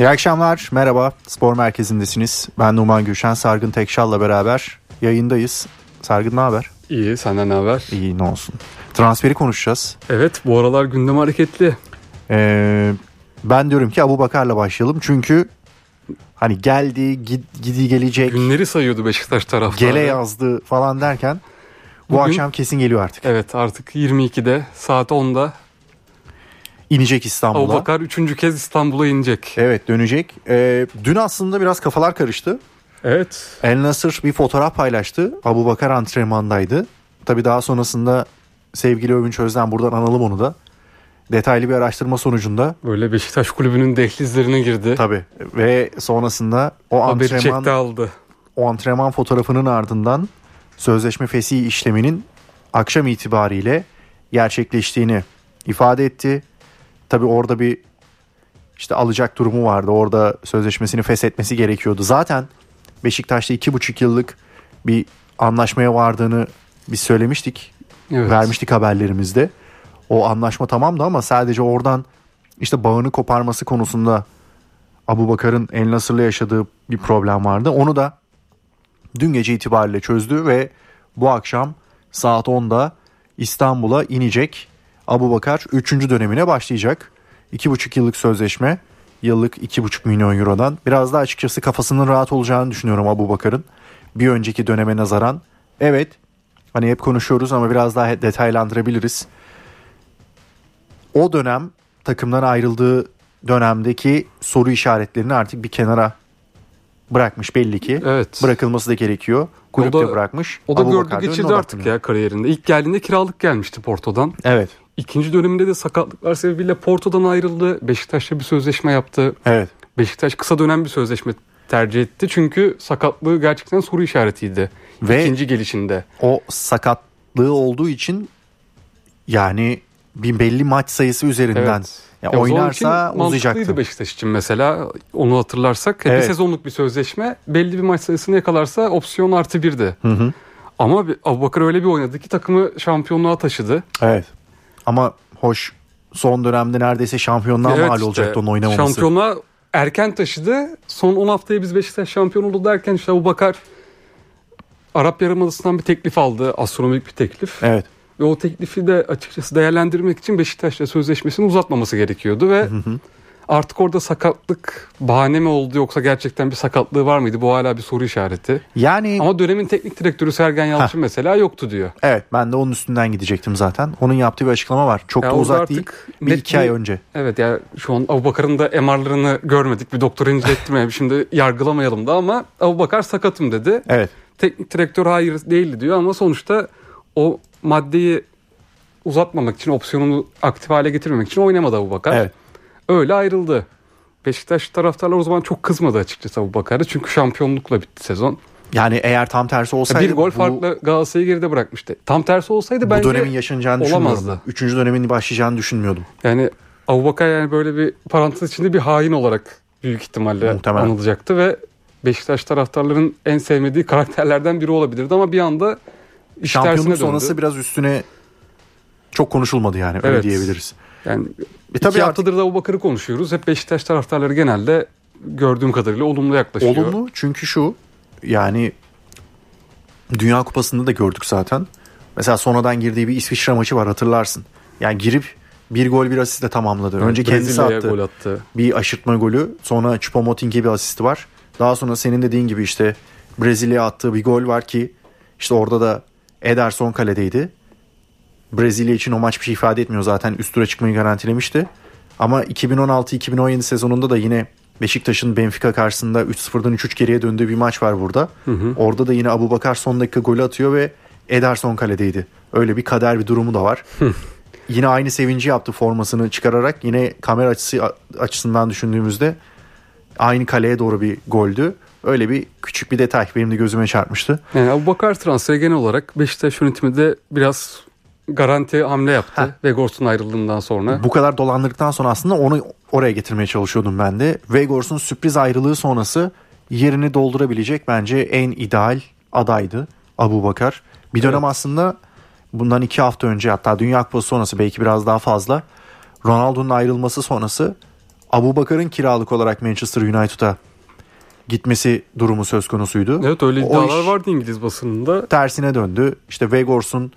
İyi akşamlar, merhaba. Spor merkezindesiniz. Ben Numan Gülşen, Sargın Tekşal'la beraber yayındayız. Sargın ne haber? İyi, senden ne haber? İyi, ne olsun. Transferi konuşacağız. Evet, bu aralar gündem hareketli. Ee, ben diyorum ki Abu Bakar'la başlayalım. Çünkü hani geldi, gid, gidi gelecek, Günleri sayıyordu Beşiktaş taraftarı. gele yazdı falan derken bu Bugün- akşam kesin geliyor artık. Evet, artık 22'de saat 10'da İnecek İstanbul'a. Abubakar 3. kez İstanbul'a inecek. Evet dönecek. Ee, dün aslında biraz kafalar karıştı. Evet. El Nasır bir fotoğraf paylaştı. Abu Bakar antrenmandaydı. Tabii daha sonrasında sevgili Övünç Özden buradan analım onu da. Detaylı bir araştırma sonucunda Böyle Beşiktaş kulübünün dehlizlerine girdi. tabii ve sonrasında o Haberi çekti antrenman aldı. o antrenman fotoğrafının ardından sözleşme fesih işleminin akşam itibariyle gerçekleştiğini ifade etti. Tabii orada bir işte alacak durumu vardı. Orada sözleşmesini feshetmesi gerekiyordu. Zaten Beşiktaş'ta iki buçuk yıllık bir anlaşmaya vardığını biz söylemiştik. Evet. Vermiştik haberlerimizde. O anlaşma tamamdı ama sadece oradan işte bağını koparması konusunda Abu Bakar'ın El Nasır'la yaşadığı bir problem vardı. Onu da dün gece itibariyle çözdü ve bu akşam saat 10'da İstanbul'a inecek. Abu Bakar 3. dönemine başlayacak. 2,5 yıllık sözleşme. Yıllık 2,5 milyon eurodan. Biraz da açıkçası kafasının rahat olacağını düşünüyorum Abu Bakar'ın. Bir önceki döneme nazaran. Evet hani hep konuşuyoruz ama biraz daha detaylandırabiliriz. O dönem takımdan ayrıldığı dönemdeki soru işaretlerini artık bir kenara bırakmış belli ki. Evet. Bırakılması da gerekiyor. Kulüp O de da- bırakmış. O da gördü geçirdi artık ya kariyerinde. İlk geldiğinde kiralık gelmişti Porto'dan. Evet. İkinci döneminde de sakatlıklar sebebiyle Porto'dan ayrıldı. Beşiktaş'la bir sözleşme yaptı. Evet. Beşiktaş kısa dönem bir sözleşme tercih etti. Çünkü sakatlığı gerçekten soru işaretiydi. Ve- İkinci gelişinde. O sakatlığı olduğu için yani bir belli maç sayısı üzerinden Evet. Ya Ya oynarsa uzayacaktı. Beşiktaş için mesela. Onu hatırlarsak. Evet. Bir sezonluk bir sözleşme. Belli bir maç sayısını yakalarsa opsiyon artı birdi. Hı hı. Ama Abubakar öyle bir oynadı ki takımı şampiyonluğa taşıdı. Evet. Ama hoş son dönemde neredeyse şampiyonluğa Evet mal işte, olacaktı onun oynamaması. Şampiyonluğa erken taşıdı. Son 10 haftaya biz Beşiktaş şampiyon oldu derken işte Abubakar Arap Yarımadası'ndan bir teklif aldı. Astronomik bir teklif. Evet. Ve o teklifi de açıkçası değerlendirmek için Beşiktaş'la sözleşmesini uzatmaması gerekiyordu ve artık orada sakatlık bahane mi oldu yoksa gerçekten bir sakatlığı var mıydı? Bu hala bir soru işareti. Yani Ama dönemin teknik direktörü Sergen Yalçın mesela yoktu diyor. evet ben de onun üstünden gidecektim zaten. Onun yaptığı bir açıklama var. Çok Ya da uzak değil. Bir net iki ay önce. Evet ya şu an Abubakar'ın da MR'larını görmedik. Bir doktora incelettirmeyelim. Şimdi yargılamayalım da ama Abubakar sakatım dedi. Evet. Teknik direktör hayır değildi diyor ama sonuçta o maddeyi uzatmamak için opsiyonunu aktif hale getirmemek için oynamadı Abubakar. Evet. Öyle ayrıldı. Beşiktaş taraftarlar o zaman çok kızmadı açıkçası Abubakar'a. Çünkü şampiyonlukla bitti sezon. Yani eğer tam tersi olsaydı bir gol bu, farkla Galatasaray'ı geride bırakmıştı. Tam tersi olsaydı bu bence dönemin yaşanacağını olamazdı. Üçüncü dönemin başlayacağını düşünmüyordum. Yani Abubakar yani böyle bir parantez içinde bir hain olarak büyük ihtimalle Muhtemelen. anılacaktı ve Beşiktaş taraftarların en sevmediği karakterlerden biri olabilirdi ama bir anda iş Şampiyonluk döndü. sonrası biraz üstüne çok konuşulmadı yani öyle Evet. diyebiliriz. Yani E tabii iki artık haftadır da Abubakar'ı konuşuyoruz. Hep Beşiktaş taraftarları genelde gördüğüm kadarıyla olumlu yaklaşıyor. olumlu çünkü şu yani Dünya Kupası'nda da gördük zaten. Mesela sonradan girdiği bir İsviçre maçı var hatırlarsın. Yani girip bir gol bir asistle tamamladı. Önce kendisi attı. gol attı. bir aşırtma golü. Sonra Choupo-Moting'e bir asisti var. Daha sonra senin dediğin gibi işte Brezilya'ya attığı bir gol var ki işte orada da Ederson kaledeydi. Brezilya için o maç bir şey ifade etmiyor zaten üst tura çıkmayı garantilemişti. Ama 2016-2017 sezonunda da yine Beşiktaş'ın Benfica karşısında 3-0'dan 3-3 geriye döndüğü bir maç var burada. Orada da yine Abubakar son dakika golü atıyor ve Ederson kaledeydi. Öyle bir kader bir durumu da var. yine aynı sevinci yaptı formasını çıkararak. Yine kamera açısı açısından düşündüğümüzde aynı kaleye doğru bir goldü. Öyle bir küçük bir detay benim de gözüme çarpmıştı. Yani Abubakar transferi genel olarak Beşiktaş yönetimi de biraz garanti hamle yaptı. Heh. Vegors'un ayrıldığından sonra. Bu kadar dolandırdıktan sonra aslında onu oraya getirmeye çalışıyordum ben de. Vegors'un sürpriz ayrılığı sonrası yerini doldurabilecek bence en ideal adaydı Abu Bakar. Bir dönem Evet. aslında bundan iki hafta önce hatta Dünya Kupası sonrası belki biraz daha fazla Ronaldo'nun ayrılması sonrası Abu Bakar'ın kiralık olarak Manchester United'a gitmesi durumu söz konusuydu. Evet öyle iddialar iş- vardı İngiliz basınında. Tersine döndü. İşte Vegors'un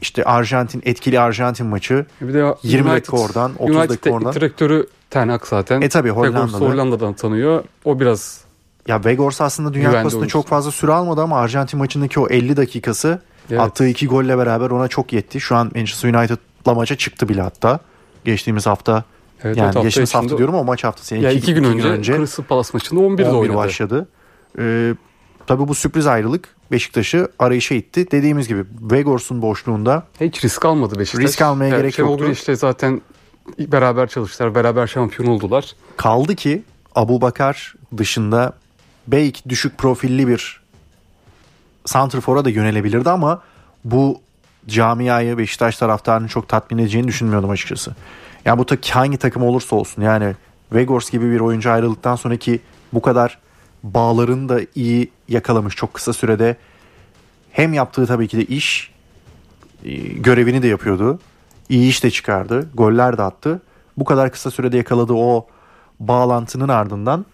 işte Arjantin etkili Arjantin maçı Bir de 20 United- dakika oradan, 30 United dakika oradan. direktörü Ten Hag zaten. E tabi Hollandalı. Hollanda'dan tanıyor. O biraz Ya Vegors aslında Dünya Kupası'nda çok fazla süre almadı ama Arjantin maçındaki o 50 dakikası Evet. attığı iki golle beraber ona çok yetti. Şu an Manchester United'la maça çıktı bile hatta. Geçtiğimiz hafta evet, yani evet, hafta geçtiğimiz hafta diyorum ama maç haftası. Yani Ya iki, iki, gün iki önce, Crystal Palace maçında 11'de 11 oynadı. başladı. Ee, tabii bu sürpriz ayrılık Beşiktaş'ı arayışa itti. Dediğimiz gibi Vegors'un boşluğunda Hiç risk almadı Beşiktaş. Risk almaya gerek Şenol yoktu. Güneş'le zaten beraber çalıştılar. Beraber şampiyon oldular. kaldı ki Abu Bakar dışında belki düşük profilli bir santrfora da yönelebilirdi ama bu camiayı Beşiktaş taraftarını çok tatmin edeceğini düşünmüyordum açıkçası. Yani bu ta- hangi takım olursa olsun yani Vegors gibi bir oyuncu ayrıldıktan sonraki bu kadar bağlarını da iyi yakalamış çok kısa sürede hem yaptığı tabii ki de iş e, görevini de yapıyordu. İyi iş de çıkardı. Goller de attı. Bu kadar kısa sürede yakaladığı o bağlantının ardından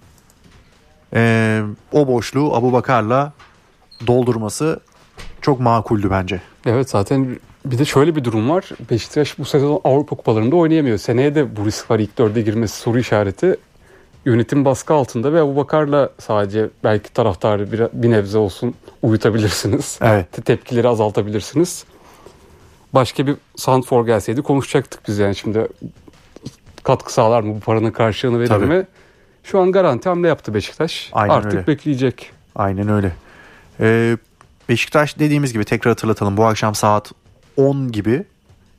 e, o boşluğu Abu Bakar'la doldurması çok makuldü bence. Evet zaten bir de şöyle bir durum var. Beşiktaş bu sezon Avrupa kupalarında oynayamıyor. Seneye de bu risk var ilk dörde girmesi soru işareti. Yönetim baskı altında ve Abu Bakar'la sadece belki taraftarı bir, bir nebze olsun uyutabilirsiniz. Evet. Te- Tepkileri azaltabilirsiniz. Başka bir Sandfor gelseydi konuşacaktık biz yani şimdi katkı sağlar mı bu paranın karşılığını verir Tabii. mi? Şu an garanti hamle yaptı Beşiktaş. Aynen Artık öyle. bekleyecek. Aynen öyle. Ee, Beşiktaş dediğimiz gibi tekrar hatırlatalım. Bu akşam saat 10 gibi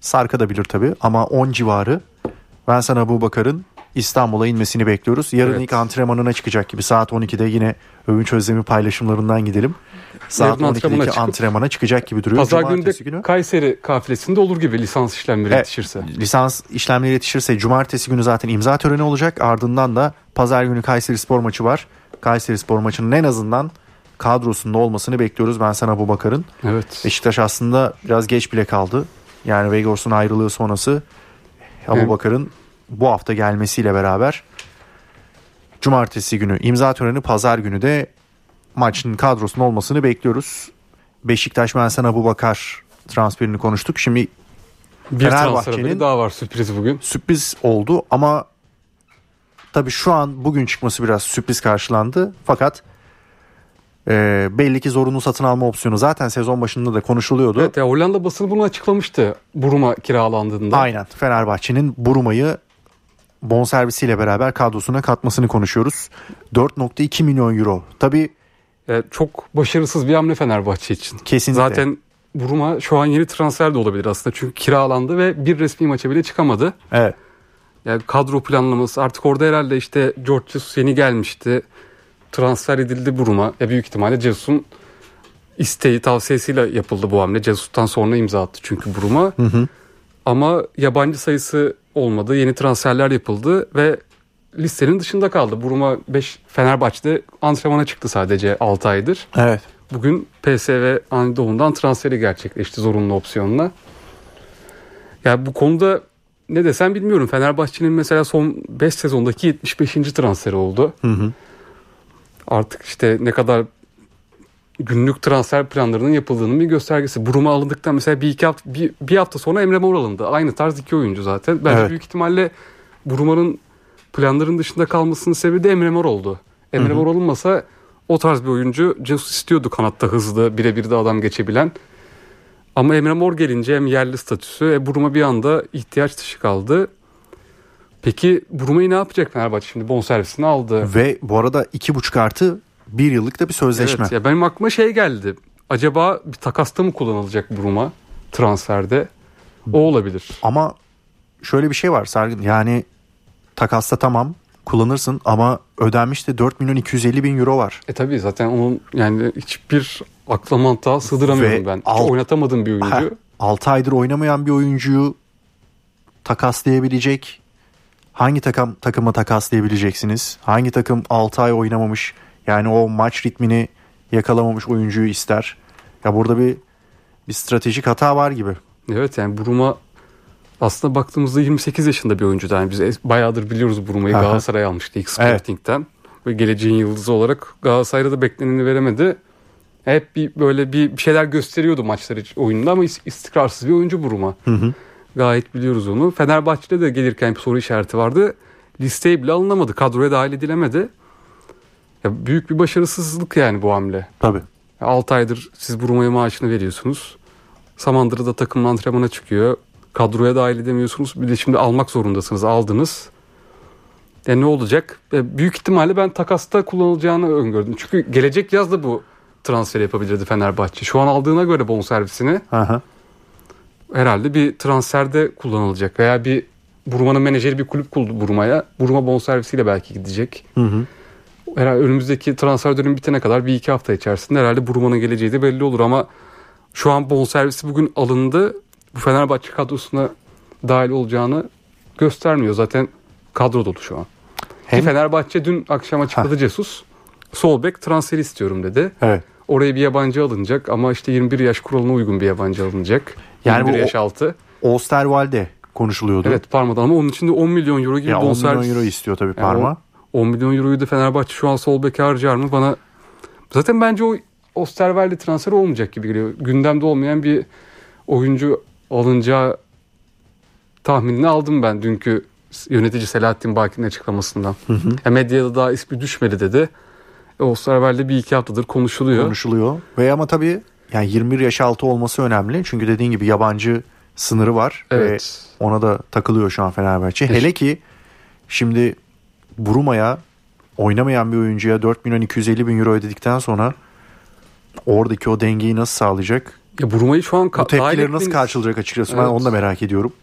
sarkabilir tabii ama 10 civarı ben sana Abu Bakar'ın İstanbul'a inmesini bekliyoruz. Yarın Evet. ilk antrenmanına çıkacak gibi saat 12'de yine Övünç Özlem'i paylaşımlarından gidelim. Saat Yarın antrenmana 12'deki çıkıp- antrenmana çıkacak gibi duruyor. Pazar günü de Kayseri kafilesinde olur gibi lisans işlemleri Evet. yetişirse. lisans işlemleri yetişirse cumartesi günü zaten imza töreni olacak. Ardından da pazar günü Kayseri Spor maçı var. Kayseri Spor maçının en azından kadrosunda olmasını bekliyoruz. Ben sana bu bakarın. Evet. Beşiktaş aslında biraz geç bile kaldı. Yani Vegors'un ayrılığı sonrası Abu Evet. Bakar'ın bu hafta gelmesiyle beraber cumartesi günü imza töreni pazar günü de maçın kadrosunda olmasını bekliyoruz. Beşiktaş ben sana Abu Bakar transferini konuştuk. Şimdi Bir Fenerbahçe'nin- daha var sürpriz bugün. sürpriz oldu ama tabii şu an bugün çıkması biraz sürpriz karşılandı. Fakat e, belli ki zorunlu satın alma opsiyonu zaten sezon başında da konuşuluyordu. Evet ya Hollanda basını bunu açıklamıştı Buruma kiralandığında. Aynen Fenerbahçe'nin Buruma'yı bonservisiyle beraber kadrosuna katmasını konuşuyoruz. 4.2 milyon euro. Tabii Yani çok başarısız bir hamle Fenerbahçe için. kesinlikle. Zaten Buruma şu an yeni transfer de olabilir aslında. Çünkü kiralandı ve bir resmi maça bile çıkamadı. Evet. Yani kadro planlaması artık orada herhalde işte George Jesus yeni gelmişti. Transfer edildi Buruma. Ya büyük ihtimalle Jesus'un isteği tavsiyesiyle yapıldı bu hamle. Jesus'tan sonra imza attı çünkü Buruma. Hı hı. Ama yabancı sayısı olmadı. Yeni transferler yapıldı ve listenin dışında kaldı. Buruma 5 Fenerbahçe'de antrenmana çıktı sadece 6 aydır. Evet. Bugün PSV Eindhoven'dan transferi gerçekleşti zorunlu opsiyonla. Ya bu konuda ne desem bilmiyorum. Fenerbahçe'nin mesela son 5 sezondaki 75. transferi oldu. Hı hı. Artık işte ne kadar günlük transfer planlarının yapıldığının bir göstergesi. Buruma alındıktan mesela bir iki hafta, bir, bir hafta sonra Emre Mor alındı. Aynı tarz iki oyuncu zaten. Bence Evet. büyük ihtimalle Buruma'nın planların dışında kalmasının sebebi de Emre Mor oldu. Emre Mor olunmasa o tarz bir oyuncu Jesus istiyordu kanatta hızlı birebir de adam geçebilen. Ama Emre Mor gelince hem yerli statüsü e, Buruma bir anda ihtiyaç dışı kaldı. Peki Buruma'yı ne yapacak Fenerbahçe şimdi bonservisini aldı. Ve bu arada 2,5 artı bir yıllık da bir sözleşme. Evet, ya benim aklıma şey geldi. Acaba bir takasta mı kullanılacak Buruma transferde? O olabilir. Ama şöyle bir şey var Sargın. Yani takasta tamam kullanırsın ama ödenmiş de 4 milyon 250 bin euro var. E tabii zaten onun yani hiçbir akla mantığa sığdıramıyorum Ve ben. Hiç alt- oynatamadığım bir oyuncu. 6 aydır oynamayan bir oyuncuyu takaslayabilecek hangi takım takıma takaslayabileceksiniz? Hangi takım 6 ay oynamamış yani o maç ritmini yakalamamış oyuncuyu ister? Ya burada bir bir stratejik hata var gibi. Evet yani Buruma Aslında baktığımızda 28 yaşında bir oyuncu. Yani biz bayağıdır biliyoruz Buruma'yı. Galatasaray almıştı ilk Evet. Sporting'den. Ve geleceğin yıldızı olarak Galatasaray'da da bekleneni veremedi. Hep bir böyle bir şeyler gösteriyordu maçları oyununda ama is- istikrarsız bir oyuncu Buruma. Hı hı. Gayet biliyoruz onu. Fenerbahçe'de de gelirken bir soru işareti vardı. Listeye bile alınamadı. Kadroya dahil edilemedi. Ya büyük bir başarısızlık yani bu hamle. Tabii. 6 aydır siz Buruma'ya maaşını veriyorsunuz. Samandıra'da takım antrenmana çıkıyor. Kadroya dahil edemiyorsunuz. Bir de şimdi almak zorundasınız. Aldınız. E ne olacak? E büyük ihtimalle ben takasta kullanılacağını öngördüm. Çünkü gelecek yaz da bu transferi yapabilirdi Fenerbahçe. Şu an aldığına göre bonservisini hı. Herhalde bir transferde kullanılacak. Veya bir Buruma'nın menajeri bir kulüp kurdu Buruma'ya. Buruma bonservisiyle belki gidecek. Hı hı. Herhalde önümüzdeki transfer dönemi bitene kadar bir iki hafta içerisinde herhalde Buruma'nın geleceği de belli olur ama şu an bonservisi bugün alındı. Bu Fenerbahçe kadrosuna dahil olacağını göstermiyor. Zaten kadro dolu şu an. Hem- Ki Fenerbahçe dün akşam açıkladı Cesus. Sol bek transferi istiyorum dedi. Evet. Oraya bir yabancı alınacak ama işte 21 yaş kuralına uygun bir yabancı alınacak. Yani 21 bu yaş altı. Osterwalde konuşuluyordu. Evet Parma'dan ama onun için de 10 milyon euro gibi Ya 10 bonservis. milyon euro istiyor tabii Yani Parma. o 10 milyon euroyu da Fenerbahçe şu an sol beke harcar mı bana zaten bence o Osterwalde transferi olmayacak gibi geliyor. Gündemde olmayan bir oyuncu alınacağı tahminini aldım ben dünkü yönetici Selahattin Baki'nin açıklamasından. Ya medyada daha ismi düşmedi dedi. E, Osterwalde bir iki haftadır konuşuluyor. konuşuluyor. Ve ama tabii yani 21 yaş altı olması önemli. Çünkü dediğin gibi yabancı sınırı var Evet. ve ona da takılıyor şu an Fenerbahçe. Hele ki şimdi Buruma'ya oynamayan bir oyuncuya 4 milyon 250 bin euro ödedikten sonra oradaki o dengeyi nasıl sağlayacak? Ya Buruma'yı şu an Bu tepkileri nasıl karşılayacak açıkçası ben Evet. onu da merak ediyorum.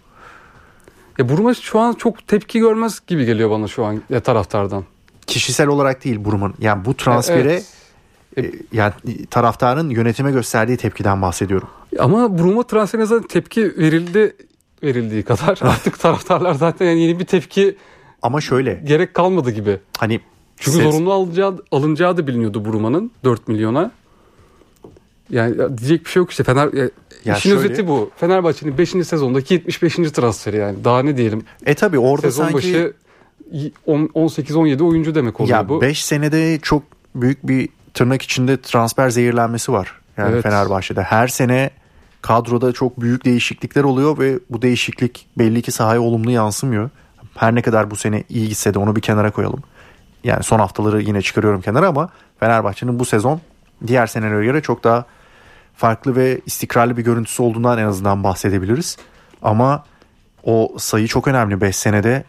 Ya Buruma şu an çok tepki görmez gibi geliyor bana şu an ya taraftardan. Kişisel olarak değil Buruma'nın. Yani bu transfere Evet. e, yani taraftarın yönetime gösterdiği tepkiden bahsediyorum. Ama Bruma transferine zaten tepki verildi verildiği kadar. Artık taraftarlar zaten yani yeni bir tepki Ama şöyle gerek kalmadı gibi. hani Çünkü ses- zorunlu alınacağı, alınacağı da biliniyordu Bruma'nın 4 milyona. Yani ya diyecek bir şey yok işte. Fener, ya Ya işin şöyle- özeti bu. Fenerbahçe'nin 5. sezondaki 75. transferi yani. Daha ne diyelim. E tabi orada Sezon sanki başı 18-17 oyuncu demek oluyor ya bu. 5 senede çok büyük bir tırnak içinde transfer zehirlenmesi var. Yani Evet. Fenerbahçe'de her sene kadroda çok büyük değişiklikler oluyor ve bu değişiklik belli ki sahaya olumlu yansımıyor. Her ne kadar bu sene iyi gitse de onu bir kenara koyalım. Yani son haftaları yine çıkarıyorum kenara ama Fenerbahçe'nin bu sezon diğer senelere göre çok daha farklı ve istikrarlı bir görüntüsü olduğundan en azından bahsedebiliriz. Ama o sayı çok önemli 5 senede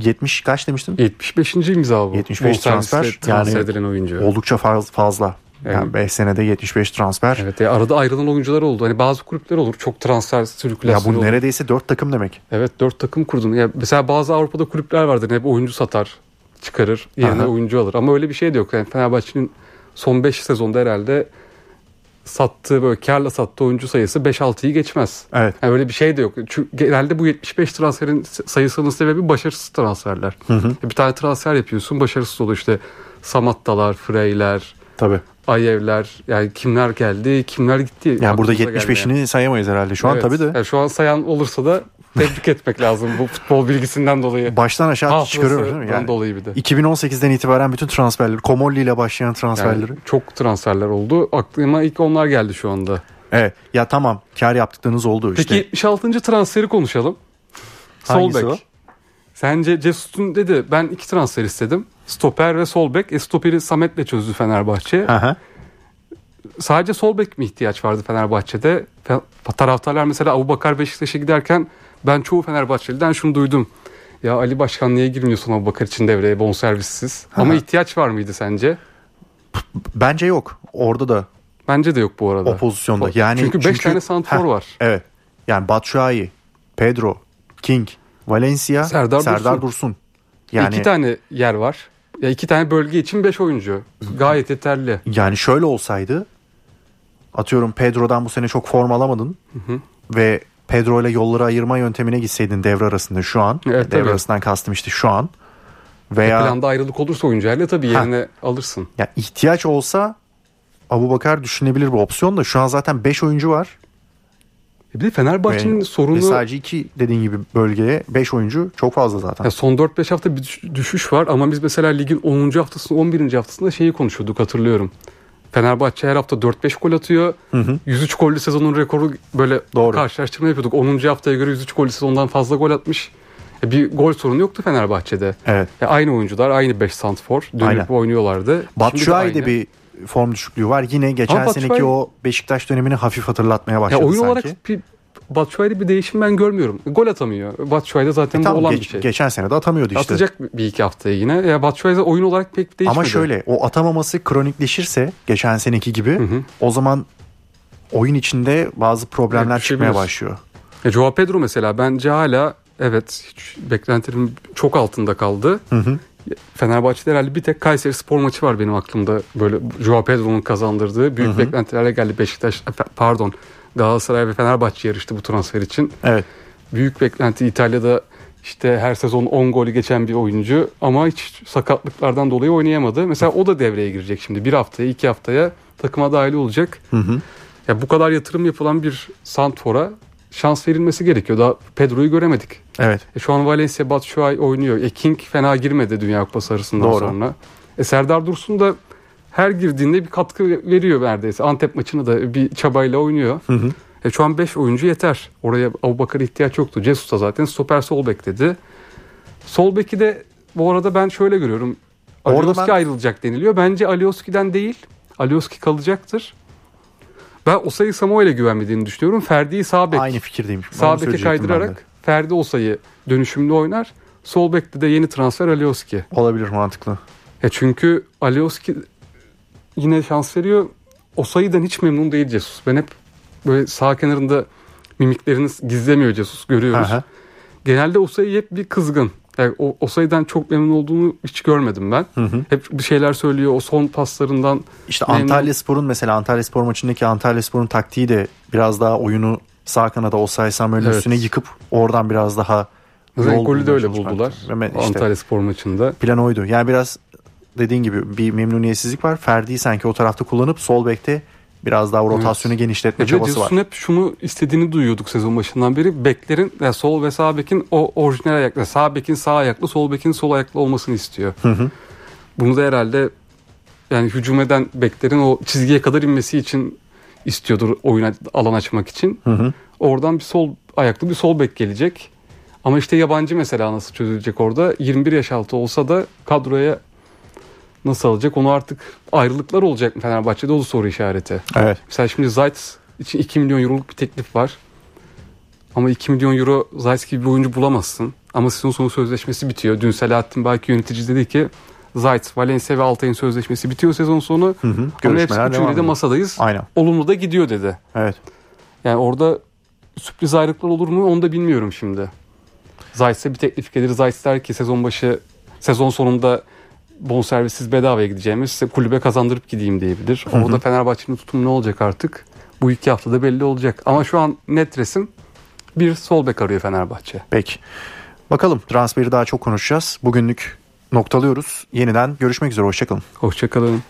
70 kaç demiştin? 75. imza bu. 75 Bonservisle transfer, transfer yani edilen oyuncu. Oldukça faz- fazla. Yani Yani- 5 senede 75 transfer. Evet ya arada ayrılan oyuncular oldu. Hani bazı kulüpler olur. Çok transfer ya sirkülasyonu bu olur. neredeyse 4 takım demek. Evet dört takım kurdun. Ya mesela bazı Avrupa'da kulüpler vardır. Hep oyuncu satar, çıkarır, yerine Aha. oyuncu alır. Ama öyle bir şey de yok. Yani Fenerbahçe'nin son 5 sezonda herhalde sattığı böyle karla sattığı oyuncu sayısı 5-6'yı geçmez. Evet. Yani öyle bir şey de yok. Çünkü genelde bu 75 transferin sayısının sebebi başarısız transferler. Bir tane transfer yapıyorsun başarısız oluyor işte Samattalar, Freyler, Tabii. Ayevler yani kimler geldi kimler gitti. Yani burada Aklımıza 75'ini gelmeyen. sayamayız herhalde şu an Evet. tabii de. Yani şu an sayan olursa da tebrik etmek lazım bu futbol bilgisinden dolayı. Baştan aşağı çıkarıyoruz değil mi? Yani dolayı bir de. 2018'den itibaren bütün transferleri, Komolli ile başlayan transferleri. Yani çok transferler oldu. Aklıma ilk onlar geldi şu anda. Evet. Ya tamam kar yaptıklarınız oldu Peki işte. 76. transferi konuşalım. Sol Hangisi bek. o? Sence Cesus'un dedi ben iki transfer istedim. Stoper ve sol bek. E, stoperi Samet'le çözdü Fenerbahçe. Aha. Sadece sol bek mi ihtiyaç vardı Fenerbahçe'de? Fe- Taraftarlar mesela Abu Bakar Beşiktaş'a giderken ben çoğu Fenerbahçeli'den şunu duydum. Ya Ali Başkan niye girmiyorsun Abu Bakar için devreye bonservissiz? Ama Aha. ihtiyaç var mıydı sence? Bence yok. Orada da Bence de yok bu arada. o pozisyonda. Yani çünkü 5 tane santrfor Heh, var. Evet. Yani Batshuayi, Pedro, King, Valencia, Serdar Serdar, Dursun. Dursun. Yani İki tane yer var. Ya iki tane bölge için 5 oyuncu. Gayet yeterli. Yani şöyle olsaydı atıyorum Pedro'dan bu sene çok form alamadın ve Pedro ile yolları ayırma yöntemine gitseydin devre arasında şu an. Evet, devre tabii. arasından kastım işte şu an. Veya Planda ayrılık olursa oyuncuyla tabii Ha. yerine alırsın. ya ihtiyaç olsa Abu Bakar düşünebilir bir opsiyon da şu an zaten 5 oyuncu var. E Bir de Fenerbahçe'nin Ve- sorunu Ve sadece iki dediğin gibi bölgeye 5 oyuncu çok fazla zaten. Ya son 4-5 hafta bir düş- düşüş var ama biz mesela ligin 10. haftasında 11. haftasında şeyi konuşuyorduk hatırlıyorum. Fenerbahçe her hafta 4-5 gol atıyor. Hı hı. 103 gollü sezonun rekoru böyle Doğru. karşılaştırma yapıyorduk. 10. haftaya göre 103 gollü sezondan fazla gol atmış. E Bir gol sorunu yoktu Fenerbahçe'de. Evet. Ya aynı oyuncular, aynı 5 santfor dönüp Aynen. oynuyorlardı. Batshuayi'de bir form düşüklüğü var. Yine geçen Ama seneki Batshuayi- o Beşiktaş dönemini hafif hatırlatmaya ya başladı oyun sanki. olarak bir Batshuayi'de bir değişim ben görmüyorum. Gol atamıyor. Batshuayi'de zaten E bu olan geç- bir şey. geçen sene de atamıyordu işte. Atacak bir iki haftaya yine. Ya Batshuayi'de oyun olarak pek değişmedi. Ama şöyle o atamaması kronikleşirse geçen seneki gibi Hı hı. o zaman oyun içinde bazı problemler Evet, çıkmaya başlıyor. Ya Joao Pedro mesela bence hala evet hiç beklentilerimin çok altında kaldı. Hı hı. Fenerbahçe'de herhalde bir tek Kayseri spor maçı var benim aklımda. Böyle Joao Pedro'nun kazandırdığı büyük Hı hı. beklentilerle geldi Beşiktaş pardon Galatasaray ve Fenerbahçe yarıştı bu transfer için. Evet. Büyük beklenti İtalya'da işte her sezon 10 golü geçen bir oyuncu ama hiç sakatlıklardan dolayı oynayamadı. Mesela o da devreye girecek şimdi. Bir haftaya iki haftaya takıma dahil olacak. Hı hı. Ya bu kadar yatırım yapılan bir Santfor'a şans verilmesi gerekiyor. Daha Pedro'yu göremedik. Evet. E şu an Valencia Batshuayi oynuyor. E King fena girmedi Dünya Kupası arasından Doğru. sonra. E Serdar Dursun da her girdiğinde bir katkı veriyor neredeyse. Antep maçını da bir çabayla oynuyor. Hı hı. E şu an 5 oyuncu yeter. Oraya Abubakar ihtiyaç yoktu. Jesus da zaten stoper sol bek dedi. Sol beki de bu arada ben şöyle görüyorum. Alioski ben- ayrılacak deniliyor. Bence Alioski'den değil. Alioski kalacaktır. Ben Osayi Samuel'e güvenmediğini düşünüyorum. Ferdi'yi sağ bek Aynı fikirdeyim. Onu Sağ beke kaydırarak Ferdi Osa'yı dönüşümlü oynar. Sol bekte de yeni transfer Alioski. Olabilir mantıklı. Ya çünkü Alioski yine şans veriyor. Osa'yıdan hiç memnun değil Jesus. Ben hep böyle sağ kenarında mimiklerini gizlemiyor Jesus görüyoruz. Aha. Genelde Osayi hep bir kızgın. Yani o Osayi'den çok memnun olduğunu hiç görmedim ben. Hı hı. Hep bir şeyler söylüyor. O son paslarından İşte Memnun. Antalya Spor'un mesela Antalya Spor maçındaki Antalya Spor'un taktiği de biraz daha oyunu sağ kanada Osay Samuel'in Evet. üstüne yıkıp oradan biraz daha Zaten golü de öyle buldular. İşte Antalya Spor maçında. plan oydu. Yani biraz dediğin gibi bir memnuniyetsizlik var. Ferdi'yi sanki o tarafta kullanıp sol bekte biraz daha rotasyonu genişletme Ya bir de çabası var. Hep şunu istediğini duyuyorduk sezon başından beri. Beklerin yani sol ve sağ bekin o orijinal ayaklı. Sağ bekin sağ ayaklı, sol bekin sol ayaklı olmasını istiyor. Hı hı. Bunu da herhalde yani hücum eden beklerin o çizgiye kadar inmesi için istiyordur oyuna alan açmak için. Hı hı. Oradan bir sol ayaklı bir sol bek gelecek. Ama işte yabancı mesela nasıl çözülecek orada? 21 yaş altı olsa da kadroya nasıl alacak? Onu artık ayrılıklar olacak mı Fenerbahçe'de o da soru işareti. Evet. Mesela şimdi Zayt için 2 milyon euroluk bir teklif var. Ama 2 milyon euro Zayt gibi bir oyuncu bulamazsın. Ama sezon sonu sözleşmesi bitiyor. Dün Selahattin Baki yönetici dedi ki Zayt, Valencia ve Altay'ın sözleşmesi bitiyor sezon sonu. Hı hı. Ama hepsi üçüyle de masadayız. Aynen. Olumlu da gidiyor dedi. Evet. Yani orada sürpriz ayrılıklar olur mu onu da bilmiyorum şimdi. Zayt'se bir teklif gelir. Zayt der ki sezon başı sezon sonunda bonservissiz bedavaya gideceğimiz size kulübe kazandırıp gideyim diyebilir. Hı. Orada Fenerbahçe'nin tutumu ne olacak artık? Bu iki haftada belli olacak. Ama şu an net resim bir sol bek arıyor Fenerbahçe. Peki. Bakalım transferi daha çok konuşacağız. Bugünlük noktalıyoruz. Yeniden görüşmek üzere. Hoşçakalın. Hoşçakalın.